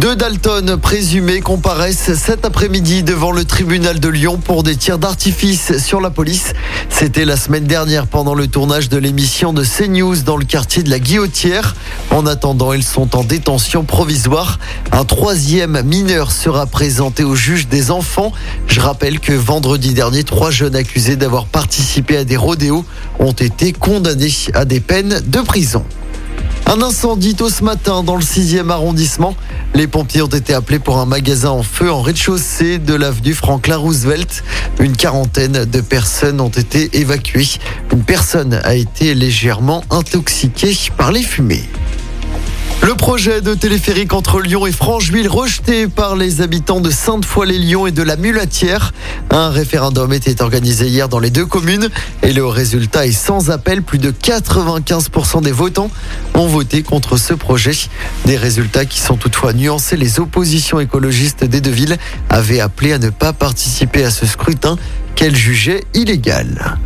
Deux Dalton présumés comparaissent cet après-midi devant le tribunal de Lyon pour des tirs d'artifice sur la police. C'était la semaine dernière pendant le tournage de l'émission de CNews dans le quartier de la Guillotière. En attendant, ils sont en détention provisoire. Un troisième mineur sera présenté au juge des enfants. Je rappelle que vendredi dernier, trois jeunes accusés d'avoir participé à des rodéos ont été condamnés à des peines de prison. Un incendie tôt ce matin dans le 6e arrondissement. Les pompiers ont été appelés pour un magasin en feu en rez-de-chaussée de l'avenue Franklin Roosevelt. Une quarantaine de personnes ont été évacuées. Une personne a été légèrement intoxiquée par les fumées. Le projet de téléphérique entre Lyon et Francheville rejeté par les habitants de Sainte-Foy-les-Lyons et de la Mulatière. Un référendum était organisé hier dans les deux communes et le résultat est sans appel. Plus de 95% des votants ont voté contre ce projet. Des résultats qui sont toutefois nuancés. Les oppositions écologistes des deux villes avaient appelé à ne pas participer à ce scrutin qu'elles jugeaient illégal.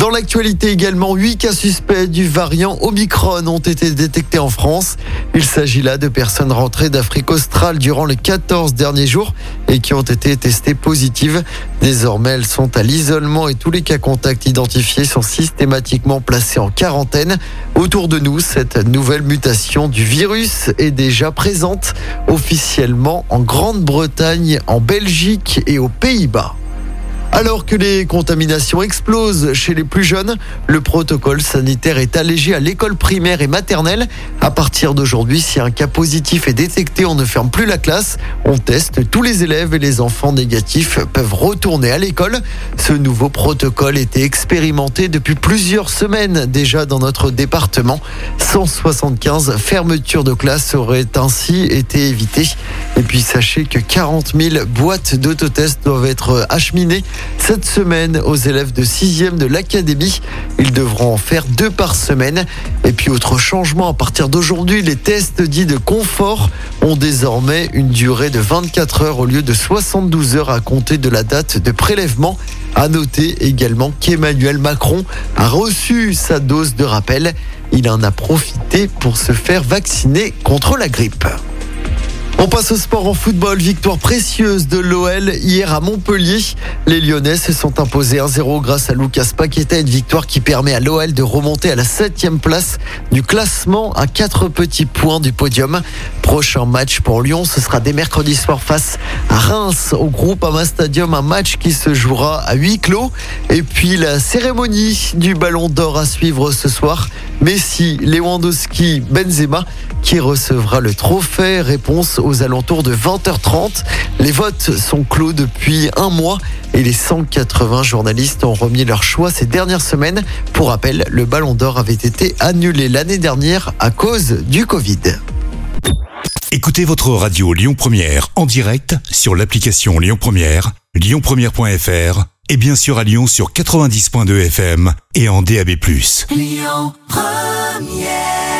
Dans l'actualité également, 8 cas suspects du variant Omicron ont été détectés en France. Il s'agit là de personnes rentrées d'Afrique australe durant les 14 derniers jours et qui ont été testées positives. Désormais, elles sont à l'isolement et tous les cas contacts identifiés sont systématiquement placés en quarantaine. Autour de nous, cette nouvelle mutation du virus est déjà présente officiellement en Grande-Bretagne, en Belgique et aux Pays-Bas. Alors que les contaminations explosent chez les plus jeunes, le protocole sanitaire est allégé à l'école primaire et maternelle. À partir d'aujourd'hui, si un cas positif est détecté, on ne ferme plus la classe. On teste tous les élèves et les enfants négatifs peuvent retourner à l'école. Ce nouveau protocole était expérimenté depuis plusieurs semaines déjà dans notre département. 175 fermetures de classes auraient ainsi été évitées. Et puis sachez que 40 000 boîtes d'autotest doivent être acheminées cette semaine aux élèves de 6e de l'académie. Ils devront en faire deux par semaine. Et puis autre changement, à partir d'aujourd'hui, les tests dits de confort ont désormais une durée de 24 heures au lieu de 72 heures à compter de la date de prélèvement. À noter également qu'Emmanuel Macron a reçu sa dose de rappel. Il en a profité pour se faire vacciner contre la grippe. On passe au sport en football. Victoire précieuse de l'OL hier à Montpellier. Les Lyonnais se sont imposés 1-0 grâce à Lucas Paqueta. Une victoire qui permet à l'OL de remonter à la septième place du classement à quatre petits points du podium. Prochain match pour Lyon, ce sera dès mercredi soir face à Reims au groupe Ama Stadium. Un match qui se jouera à huis clos. Et puis la cérémonie du Ballon d'Or à suivre ce soir. Messi, Lewandowski, Benzema qui recevra le trophée. Réponse aux alentours de 20h30. Les votes sont clos depuis un mois et les 180 journalistes ont remis leur choix ces dernières semaines. Pour rappel, le Ballon d'Or avait été annulé l'année dernière à cause du Covid. Écoutez votre radio Lyon Première en direct sur l'application Lyon Première, lyonpremière.fr et bien sûr à Lyon sur 90.2 FM et en DAB+. Lyon Première